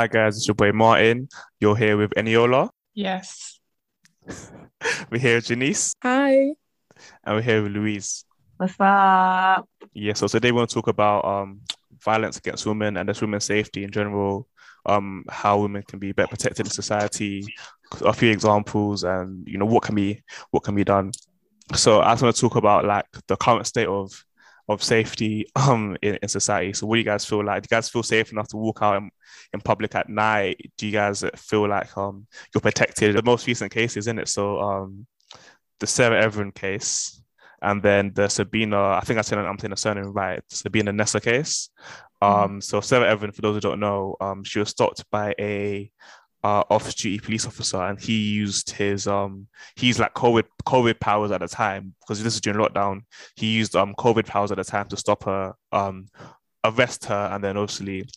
Hi guys, it's your boy Martin. You're here with Eniola. Yes. We're here with Janice. Hi. And we're here with Louise. What's up? Yeah, so today we want to talk about um violence against women and just women's safety in general, um, how women can be better protected in society, a few examples and you know what can be what can be done. So I just want to talk about like the current state of of safety um in, in society. So what do you guys feel like? Do you guys feel safe enough to walk out in, in public at night? Do you guys feel like um you're protected? The most recent cases, in it. So um the Sarah Everard case and then the Sabina, I think I said I'm saying the surname right, Sabina Nessa case. Mm-hmm. Um, so Sarah Everard, for those who don't know, um, she was stopped by a uh, off-duty police officer, and he used his um he's like COVID COVID powers at the time because this is during lockdown. He used um COVID powers at the time to stop her, um, arrest her, and then obviously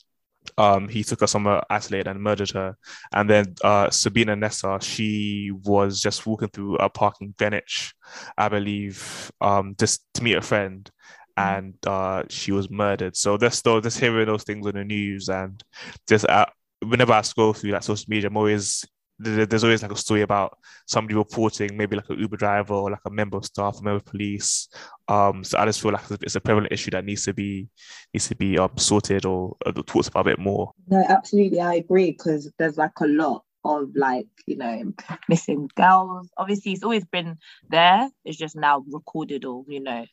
um he took her somewhere isolated and murdered her. And then uh Sabina Nessa, she was just walking through a park in Greenwich, I believe, um just to meet a friend and uh, she was murdered. So just still just hearing those things on the news and just uh, whenever I scroll through like social media, I'm always there's always like a story about somebody reporting maybe like an Uber driver or like a member of staff, a member of police. Um, so I just feel like it's a prevalent issue that needs to be needs to be um, sorted or, or talked about a bit more. No, absolutely, I agree because there's like a lot of like you know missing girls. Obviously, it's always been there. It's just now recorded or you know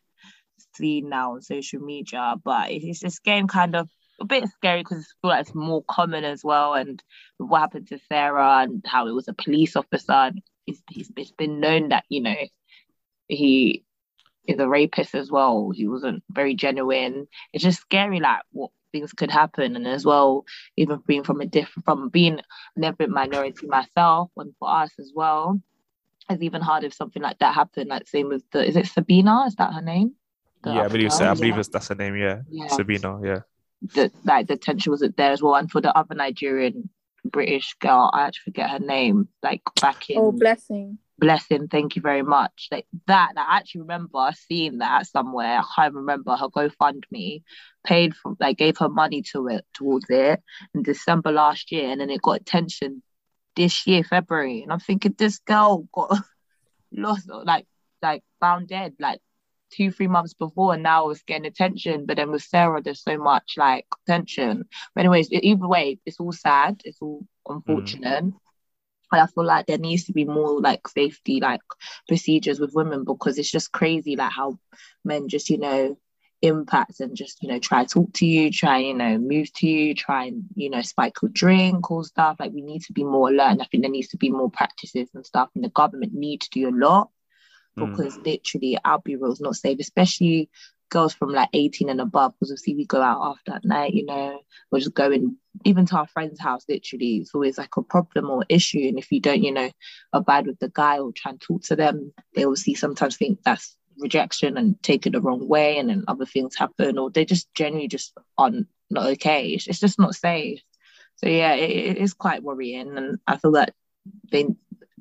seen now on social media, but it's just getting kind of a bit scary because I feel like it's more common as well. And what happened to Sarah and how it was a police officer, and it's, it's been known that you know he is a rapist as well. He wasn't very genuine. It's just scary, like what things could happen, and as well, even being from a different, from being an ethnic minority myself, and for us as well, it's even hard if something like that happened. Like same with the, is it Sabina? Is that her name? The yeah, I believe so. I believe yeah. that's her name. Yeah. yeah, Sabina. Yeah the like the tension wasn't there as well. And for the other Nigerian British girl, I actually forget her name, like back in Oh Blessing. Blessing, thank you very much. Like that, I actually remember seeing that somewhere. I can't remember her GoFundMe paid for like gave her money to it towards it in December last year, and then it got attention this year, February. And I'm thinking this girl got lost like like found dead like two, three months before, and now it's getting attention. But then with Sarah, there's so much like attention. But anyways, either way, it's all sad. It's all unfortunate. Mm. And I feel like there needs to be more like safety like procedures with women because it's just crazy like how men just you know impact and just you know try to talk to you try you know move to you try and you know spike your drink or stuff like we need to be more alert and I think there needs to be more practices and stuff and the government need to do a lot. Because mm. literally bureau is not safe, especially girls from like 18 and above. Because obviously we go out after at night, you know, we're just going even to our friend's house, literally, it's always like a problem or issue. And if you don't, you know, abide with the guy or try and talk to them, they obviously sometimes think that's rejection and take it the wrong way and then other things happen or they just genuinely just aren't not okay. It's, it's just not safe. So yeah, it, it is quite worrying. And I feel that they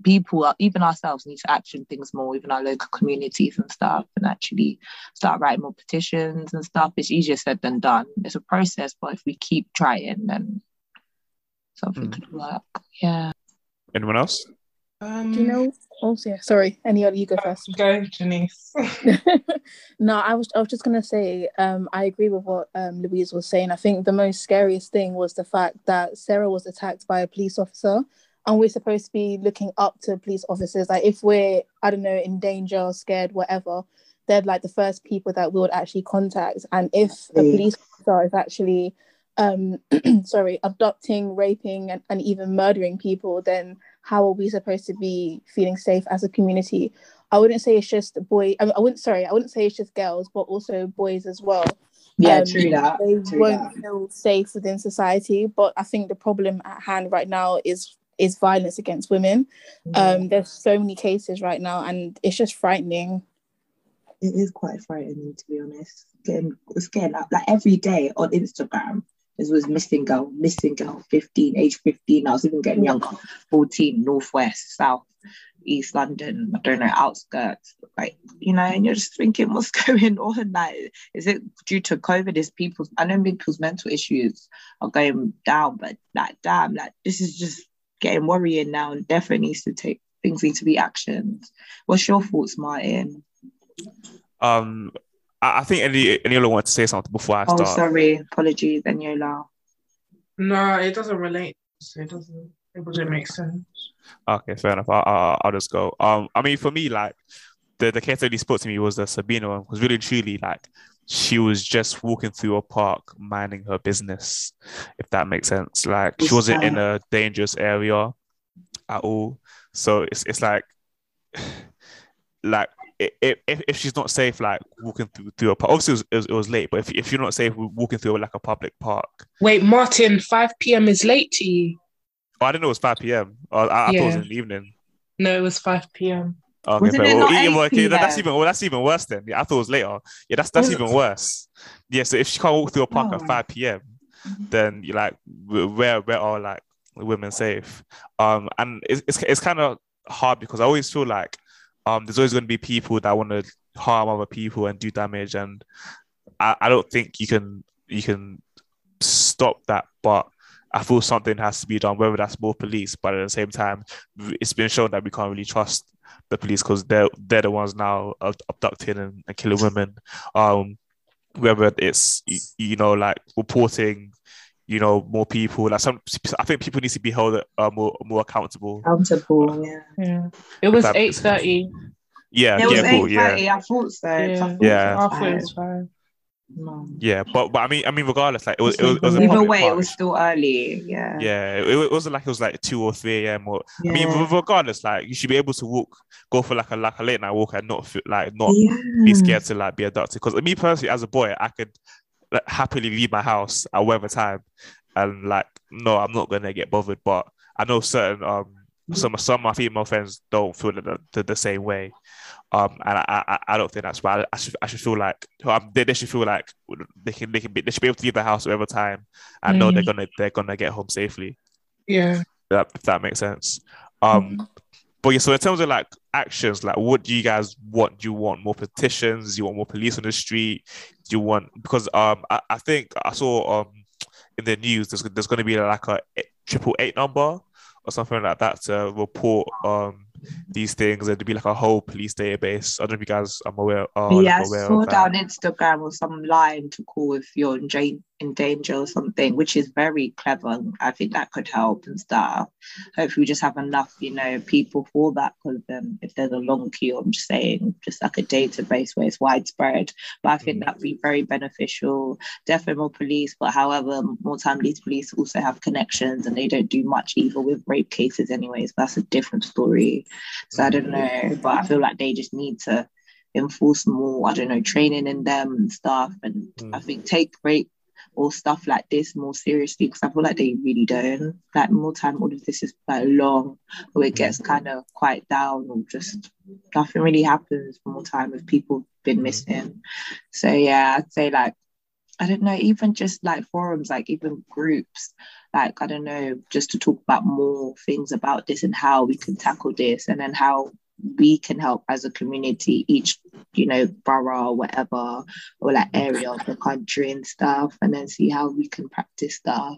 people, even ourselves, need to action things more, even our local communities and stuff, and actually start writing more petitions and stuff. It's easier said than done. It's a process, but if we keep trying, then something mm. could work. Yeah. Anyone else? Um, Do you know? Oh, yeah. Sorry. Any other? You go first. Go, Janice. no, I was. I was just gonna say. Um, I agree with what um, Louise was saying. I think the most scariest thing was the fact that Sarah was attacked by a police officer and we're supposed to be looking up to police officers. Like if we're, I don't know, in danger, scared, whatever, they're like the first people that we would actually contact. And if a police officer is actually, um, sorry, abducting, raping, and, and even murdering people, then how are we supposed to be feeling safe as a community? I wouldn't say it's just boy. I, mean, I wouldn't. Sorry, I wouldn't say it's just girls, but also boys as well. Yeah, um, true that. They true won't that. feel safe within society. But I think the problem at hand right now is is violence against women. Um, there's so many cases right now, and it's just frightening. It is quite frightening, to be honest. Getting scared like, like every day on Instagram. This was missing girl, missing girl, 15, age 15. I was even getting younger, 14, northwest, south. East London, I don't know, outskirts, like, you know, and you're just thinking, what's going on? Like, is it due to COVID? Is people's, I know people's mental issues are going down, but like, damn, like, this is just getting worrying now and definitely needs to take, things need to be actioned. What's your thoughts, Martin? Um, I, I think any anyone want to say something before I Oh, start. sorry, apologies, Eniola. No, it doesn't relate. So it doesn't. It doesn't make sense. Okay, fair enough. I'll, I'll, I'll just go. Um, I mean, for me, like the the case that he spoke to me was the Sabina one. Was really truly like she was just walking through a park, minding her business, if that makes sense. Like she wasn't in a dangerous area at all. So it's it's like like if if, if she's not safe, like walking through through a park. Obviously, it was, it was, it was late, but if if you're not safe walking through like a public park, Wait, Martin, 5 p.m. is late to you. oh, I didn't know it was five p.m. I, I, I thought it was in the evening. No, it was 5 p.m. Okay, Wasn't fair. it Well, yeah, 8 okay, that- that's even well, that's even worse then. Yeah, I thought it was later. Yeah, that's that's even worse. Yeah, so if she can't walk through a park at Oh. 5 p.m., then you like where where are like women safe? Um, and it's it's, it's kind of hard because I always feel like um there's always going to be people that want to harm other people and do damage, and I, I don't think you can you can stop that, but. I feel something has to be done, whether that's more police, but at the same time, it's been shown that we can't really trust the police because they're they're the ones now abducting and, and killing women. Um, whether it's you, you know like reporting, you know more people. Like some, I think people need to be held uh, more more accountable. Accountable, yeah. Yeah. It was 8.30. Yeah, It was yeah, cool, yeah, 8.30, I thought so. 'cause I Yeah. thought Yeah. it I thought it was five. 5. No. yeah. But but I mean I mean regardless, like it was it was, it was Either way, it was still early, yeah. Yeah, it, it wasn't like it was like two or three a.m. or I mean, regardless, like you should be able to walk, go for like a like a late night walk and not feel like not Yeah. be scared to like be abducted. Because me personally, as a boy, I could like, happily leave my house at whatever time, and like no, I'm not gonna get bothered. But I know certain um some some of my female friends don't feel the, the, the same way. Um, and I, I I don't think that's right. I should I should feel like um, they, they should feel like they can they can be they should be able to leave the house whatever time and know they're gonna they're gonna get home safely. Yeah. That, if that makes sense. Um, but yeah, so in terms of like actions, like what do you guys want? Do you want more petitions? Do you want more police on the street? Do you want because um I, I think I saw um in the news there's there's going to be like a triple eight number or something like that to report um these things to be like a whole police database. I don't know if you guys are aware. Are yeah, I saw of that on that. Instagram or some line to call if you're in, ja- in danger or something, which is very clever. I think that could help and stuff. Hopefully, we just have enough, you know, people for that. Because um, if there's a long queue, I'm just saying, just like a database where it's widespread. But I think Mm. that'd be very beneficial. Definitely more police, but however, more time these police also have connections and they don't do much either with rape cases, anyways. But that's a different story. So I don't know, but I feel like they just need to enforce more, I don't know, training in them and stuff. And I Mm. think take rape or stuff like this more seriously because I feel like they really don't. Like more time, all of this is like long, or it gets mm-hmm. kind of quiet down, or just nothing really happens more time if people been mm-hmm. missing. So yeah, I'd say like I don't know, even just like forums, like even groups, like I don't know, just to talk about more things about this and how we can tackle this and then how we can help as a community, each, you know, borough or whatever, or like area of the country and stuff, and then see how we can practice stuff,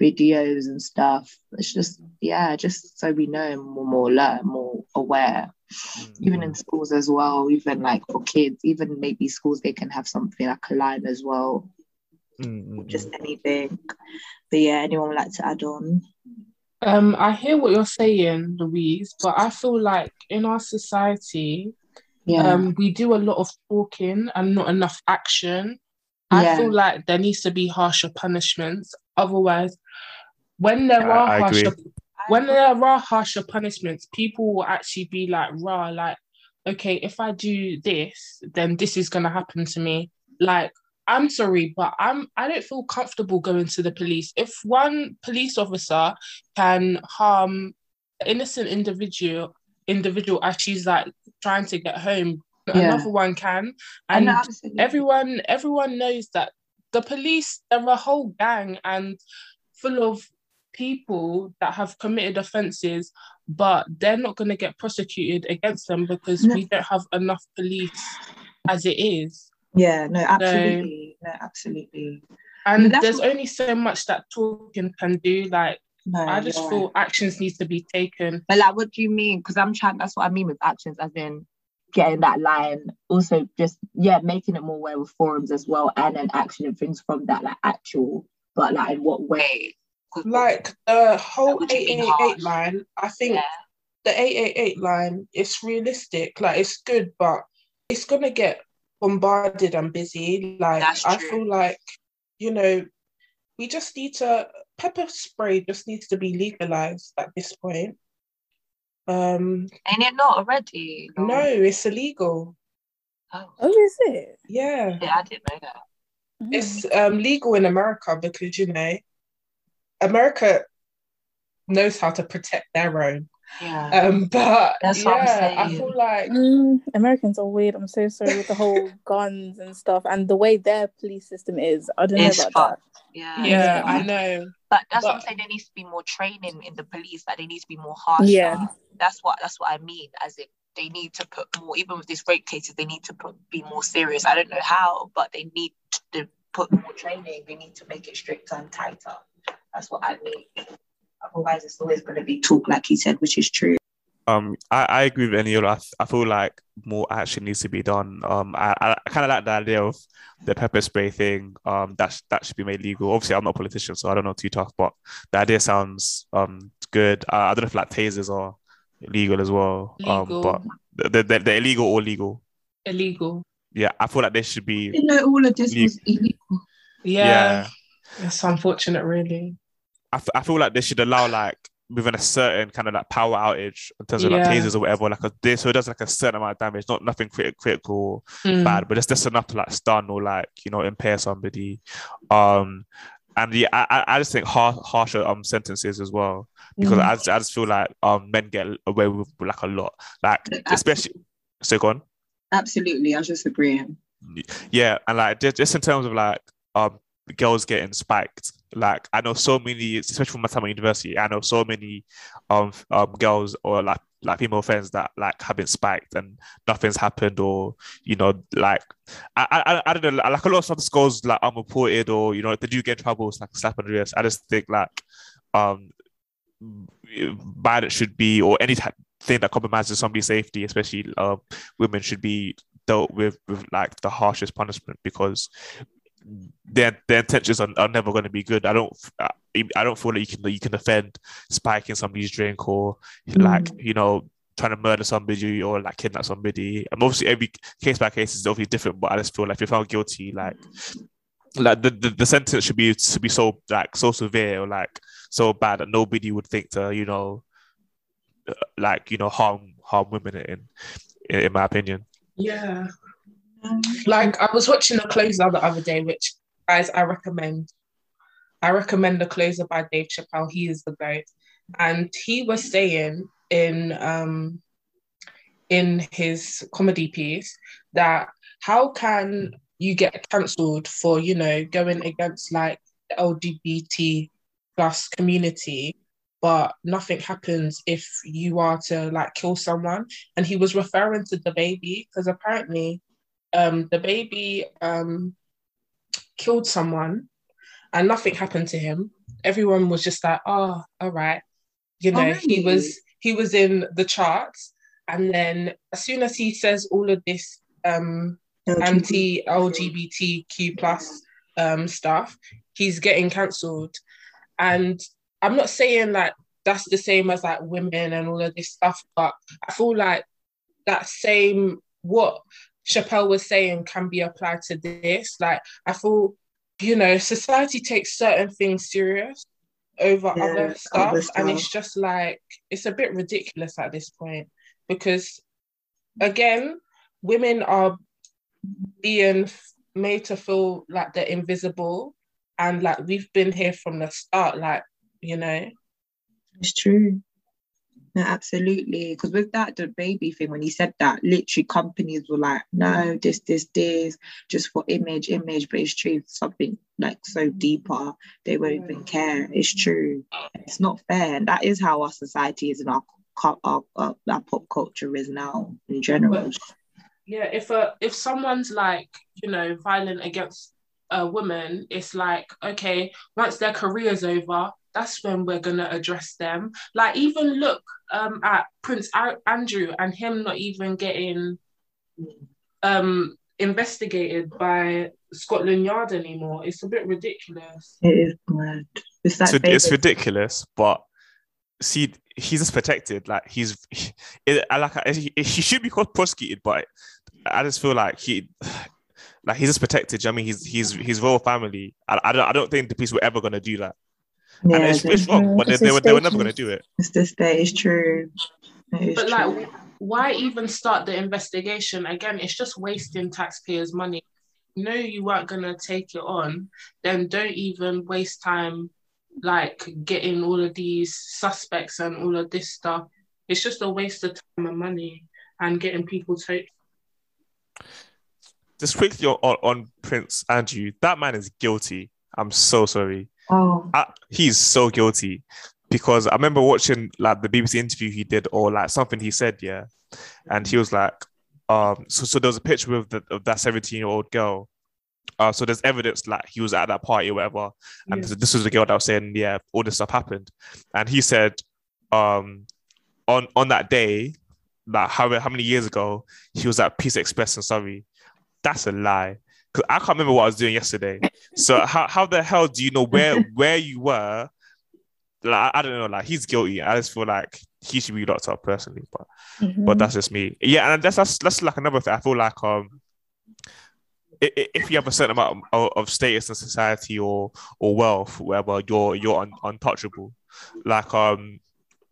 videos and stuff. It's just, yeah, just so we know more, more alert, more aware even in schools as well, even like for kids, even maybe schools they can have something like a line as well, Mm, mm, just anything. But yeah, anyone would like to add on? Um, I hear what you're saying, Louise, but I feel like in our society, Yeah. um, we do a lot of talking and not enough action. I Yeah. feel like there needs to be harsher punishments. Otherwise, when there Yeah, are I- I harsher agree. when there are harsher punishments, people will actually be like, rah, like, okay, if I do this, then this is gonna happen to me. Like, I'm sorry, but I'm I don't feel comfortable going to the police. If one police officer can harm innocent individual individual as she's like trying to get home, Yeah. another one can. And everyone everyone knows that the police they're a whole gang and full of people that have committed offences, but they're not going to get prosecuted against them because No. we don't have enough police as it is. Yeah, no, absolutely. No, absolutely. And that's there's what- only so much that talking can do. Like, No, I just yeah. feel actions need to be taken. But like, what do you mean? Because I'm trying. That's what I mean with actions, as in getting that line. Also, just yeah, making it more aware with forums as well, and then action and things from that, like actual. But like, in what way? Like the whole What do you mean 888 line, I think yeah, the 888 line, it's realistic. Like, it's good, but it's going to get bombarded and busy. Like, That's I feel like, you know, we just need to, pepper spray just needs to be legalized at this point. Um, ain't it not already? no, it's illegal. Oh, Oh, is it? Yeah. yeah, I didn't know that. Oh. It's um, legal in America because, you know, America knows how to protect their own. Yeah, Um, but That's what I'm yeah, I feel like Mm, Americans are weird. I'm so sorry with the whole guns and stuff, and the way their police system is. I don't know about fucked. that. yeah, yeah, Yeah. I know. But that's what I'm saying. There needs to be more training in the police. Like, they need to be more harsher. Yeah. that's what that's what I mean. As in, they need to put more. Even with these rape cases, they need to put be more serious. I don't know how, but they need to put more training. They need to make it stricter and tighter. That's what I mean. Otherwise, it's always going to be talk, like he said, which is true. Um, I, I agree with Eniola. I, I feel like more action needs to be done. Um, I, I, I kind of like the idea of the pepper spray thing. Um, that sh- that should be made legal. Obviously, I'm not a politician, so I don't know too tough, but the idea sounds um good. Uh, I don't know if like tasers are legal as well. Um, but they're, they're, they're illegal or legal. Illegal. Yeah, I feel like they should be. didn't know all of this was illegal. Yeah. It's unfortunate, really. I, f- I feel like they should allow like within a certain kind of like power outage in terms of like Yeah. tasers or whatever, like a this so it does like a certain amount of damage, not nothing crit- critical Mm. bad, but it's just enough to like stun or like you know impair somebody. Um, and yeah, I I- just think har- harsher um sentences as well because Mm. I just, I just feel like um men get away with like a lot, like especially so go on. Absolutely, I was just agreeing. Yeah, and like just, just in terms of like um girls getting spiked, like I know so many, especially from my time at university, I know so many um um girls or like like female friends that like have been spiked and nothing's happened or you know like I I, I don't know like a lot of that goes like unreported or you know if they do get in trouble it's like slap on the wrist. I just think like um bad it should be or any type thing that compromises somebody's safety, especially uh, women, should be dealt with with like the harshest punishment because their their intentions are, are never going to be good. I don't I, I don't feel like you can you can defend spiking somebody's drink or like you know trying to murder somebody or like kidnap somebody. And obviously every case by case is obviously different, but I just feel like if you're found guilty, like like the, the, the sentence should be to be so like so severe or like so bad that nobody would think to you know uh, like you know harm harm women in in, in my opinion. Yeah. Like I was watching the closer the other day, which guys I recommend. I recommend the closer by Dave Chappelle. He is the goat. And he was saying in um in his comedy piece that how can you get cancelled for, you know, going against like the LGBT plus community, but nothing happens if you are to like kill someone. And he was referring to DaBaby because apparently um DaBaby um killed someone and nothing happened to him. Everyone was just like, oh, all right. You know, he really? was he was in the charts. And then as soon as he says all of this um anti LGBTQ plus um stuff, he's getting cancelled. And I'm not saying like that's the same as like women and all of this stuff, but I feel like that same what Chappelle was saying can be applied to this. Like I feel, you know, society takes certain things serious over Yeah, other other stuff, and it's just like it's a bit ridiculous at this point because again, women are being made to feel like they're invisible and like we've been here from the start like you know It's true. No, absolutely. Because with that, DaBaby thing, when he said that, literally companies were like, no, this, this, this, just for image, image. But it's true, something like so mm-hmm. deeper, they won't even care. It's true. It's not fair. And that is how our society is and our, our, our, our pop culture is now in general. Yeah, if a if someone's like, you know, violent against a woman, it's like, okay, once their career's over, that's when we're gonna address them. Like even look um, at Prince Andrew and him not even getting um, investigated by Scotland Yard anymore. It's a bit ridiculous. It is mad. It's, so it's ridiculous, but see, he's just protected. Like he's, he, it, like he, he should be prosecuted, but I just feel like he. Like he's just protected. I mean, he's he's his royal family. I, I don't I don't think the police were ever gonna do that. Yeah, and it's, it's wrong, but they, they, were, they were never going to do it. It's this day is true. It is but true. like, why even start the investigation again? It's just wasting taxpayers' money. You know you weren't going to take it on, then don't even waste time like getting all of these suspects and all of this stuff. It's just a waste of time and money and getting people to. Just quickly on, on Prince Andrew, that man is guilty. I'm so sorry. Oh, I, he's so guilty because I remember watching like the BBC interview he did or like something he said, yeah, and he was like, um, so so there was a picture of, the, of that seventeen year old girl. Uh, so there's evidence like he was at that party or whatever, and yeah. this was the girl that was saying, yeah, all this stuff happened, and he said, um, on on that day, like how how many years ago, he was at Pizza Express in Surrey. That's a lie. Cause I can't remember what I was doing yesterday. So how, how the hell do you know where where you were? Like I don't know. Like he's guilty. I just feel like he should be locked up personally. But mm-hmm. but that's just me. Yeah, and that's that's that's like another thing. I feel like um if you have a certain amount of, of status in society or or wealth, whatever, you're you're un, untouchable. Like um,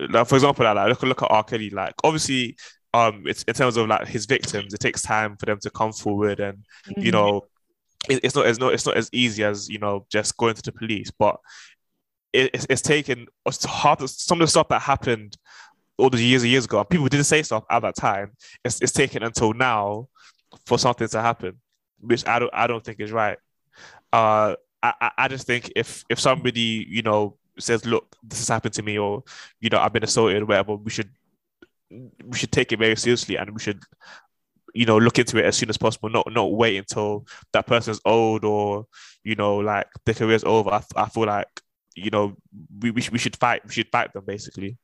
like for example, like, like look look at R. Kelly. Like obviously, um, it's in terms of like his victims, it takes time for them to come forward, and mm-hmm. you know, it's not as not it's not as easy as you know just going to the police, but it, it's, it's taken it's hard. Some of the stuff that happened all the years and years ago, people didn't say stuff at that time. It's it's taken until now for something to happen, which I don't I don't think is right. Uh, I I just think if if somebody you know says, look, this has happened to me, or you know, I've been assaulted, whatever, we should we should take it very seriously and we should you know look into it as soon as possible not not wait until that person's old or you know like their career's over i, I feel like you know we, we, should, we should fight we should fight them basically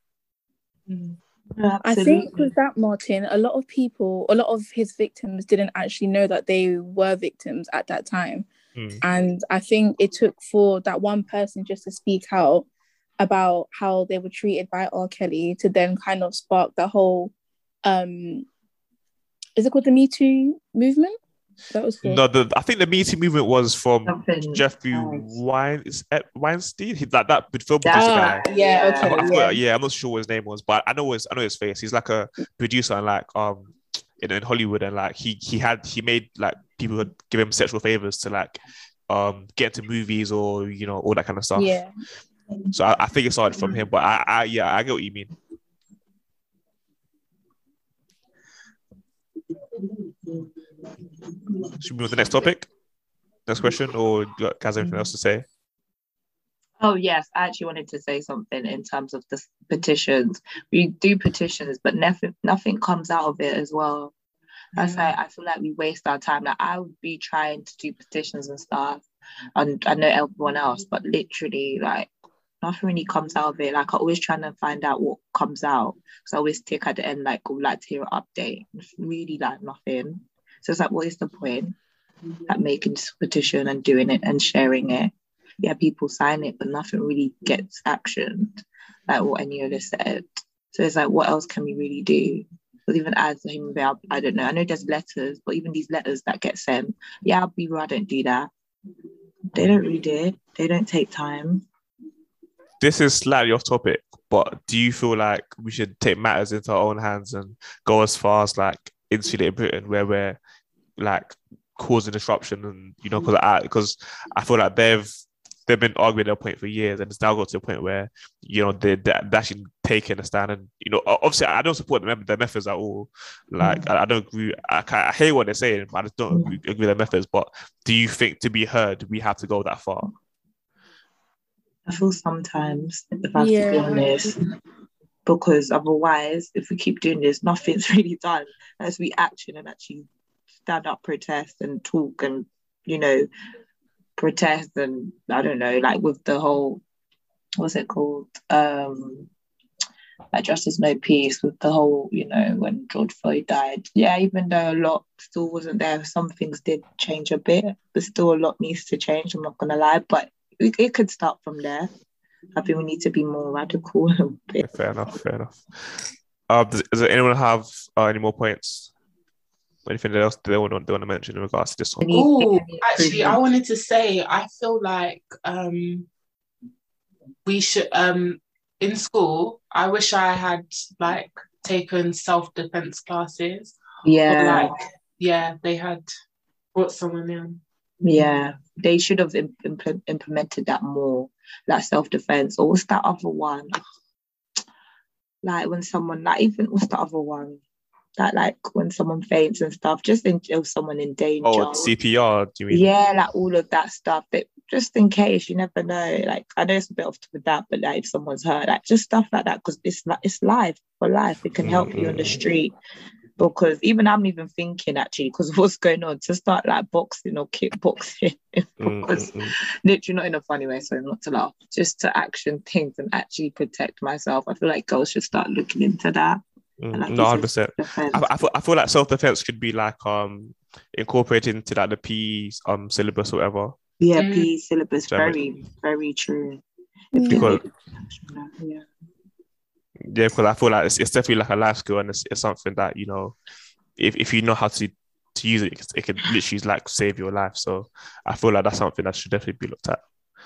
I think with that, Martin, a lot of people, a lot of his victims didn't actually know that they were victims at that time. Mm. And I think it took for that one person just to speak out about how they were treated by R. Kelly to then kind of spark the whole um is it called the Me Too movement? That was cool. no. The I think the Me Too movement was from Something Jeffrey Wein, Weinstein. He, that that film producer guy. Yeah, okay. I, I yeah. yeah. I'm not sure what his name was, but I know his I know his face. He's like a producer and like um in, in Hollywood, and like he he had he made like people would give him sexual favors to like um get into movies or you know all that kind of stuff. Yeah. So I, I think it started from him, but I, I yeah, I get what you mean. Should we move to the next topic? Next question, or has anything else to say? Oh yes, I actually wanted to say something in terms of the petitions. We do petitions, but nothing nothing comes out of it as well. That's why I feel like we waste our time. Like I would be trying to do petitions and stuff, and I know everyone else, but literally like nothing really comes out of it. Like I always trying to find out what comes out. So I always take at the end like would like to hear an update. It's really like nothing. So it's like what is the point? Like making this petition and doing it and sharing it. Yeah, people sign it, but nothing really gets actioned, like what Eniola said. So it's like what else can we really do? But even as a human being, I don't know. I know there's letters, but even these letters that get sent, yeah, real, I don't do that. They don't read it. They don't take time this is slightly off topic, but do you feel like we should take matters into our own hands and go as far as like insulated Britain, where we're like causing disruption and you know because I because I feel like they've they've been arguing their point for years and it's now got to a point where you know they, they're actually taking a stand and you know obviously I don't support the, the methods at all. Like mm. I, I, don't agree I, I hear what they're saying but I just don't agree, agree with the methods but do you think to be heard we have to go that far? I feel sometimes if I have yeah. to be honest because otherwise if we keep doing this nothing's really done. As we action and actually stand up protest and talk and you know protest and I don't know like with the whole what's it called? Um like justice no peace with the whole you know when george floyd died. Yeah even though a lot still wasn't there some things did change a bit but still a lot needs to change i'm not gonna lie but it, it could start from there i think we need to be more radical a bit. fair enough fair enough uh, does, does anyone have uh, any more points anything else they want, they want to mention in regards to this one? Oh, actually, I wanted to say I feel like um, we should um, in school. I wish I had like taken self defense classes. Yeah, like yeah, they had brought someone in. Yeah, they should have imp- implemented that more, like self defense. Or what's that other one? Like when someone, like even what's the other one? that like when someone faints and stuff, just in if someone in danger. Oh, CPR, do you mean? Yeah, like all of that stuff. That just in case you never know. Like I know it's a bit off with that, but like if someone's hurt, like just stuff like that because it's like it's life for life. It can help mm-hmm. you on the street. Because even I'm even thinking actually, because what's going on, to start like boxing or kickboxing, because mm-hmm. literally not in a funny way, so not to laugh, just to action things and actually protect myself. I feel like girls should start looking into that. Mm, no, hundred percent. I, I feel I feel like self defense could be like um incorporated into like the PE um syllabus or whatever. Yeah, mm. PE syllabus. So very, very true. Because, yeah. Yeah, because I feel like it's, it's definitely like a life skill and it's, it's something that you know, if, if you know how to to use it, it could literally like save your life. So I feel like that's something that should definitely be looked at.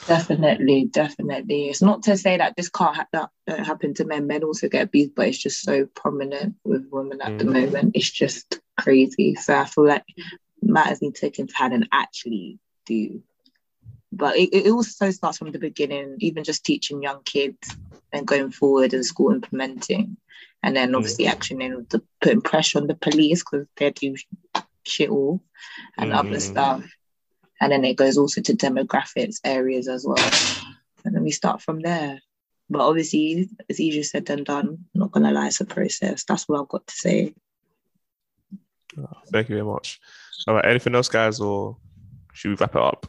Definitely, definitely. It's not to say that this can't ha- that don't happen to men. Men also get abused, but it's just so prominent with women at mm. the moment. It's just crazy. So I feel like matters need to take into hand and actually do. But it, it also starts from the beginning, even just teaching young kids and going forward in school implementing. And then obviously mm. actioning, the, putting pressure on the police because they do shit all and mm. other stuff. And then it goes also to demographics areas as well. And then we start from there. But obviously it's easier said than done. I'm not gonna lie it's a process. That's what i've got to say. Oh, thank you very much. All right anything else guys or should we wrap it up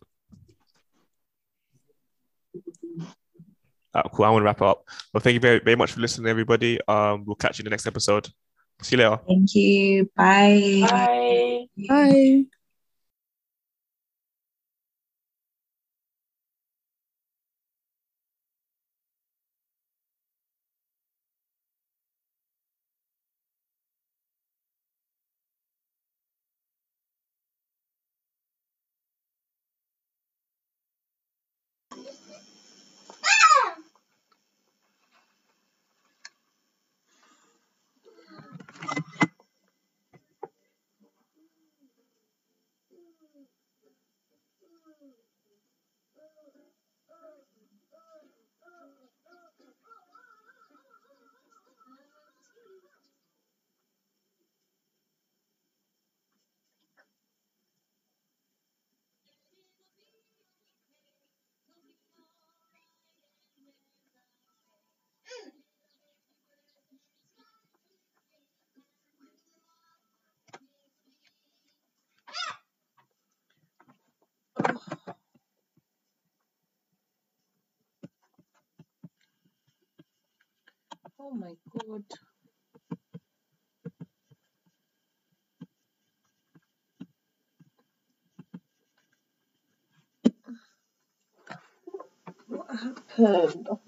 cool. I want to wrap up. Well, thank you very, very much for listening, everybody. Um, we'll catch you in the next episode. See you later. Thank you. Bye. Bye. Bye. Oh my god. What happened? Oh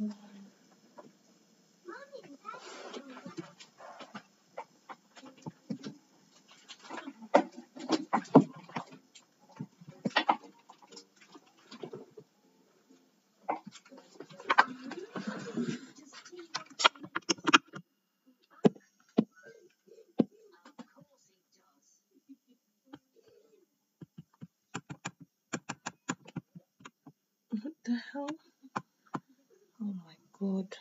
the hell? Oh my god.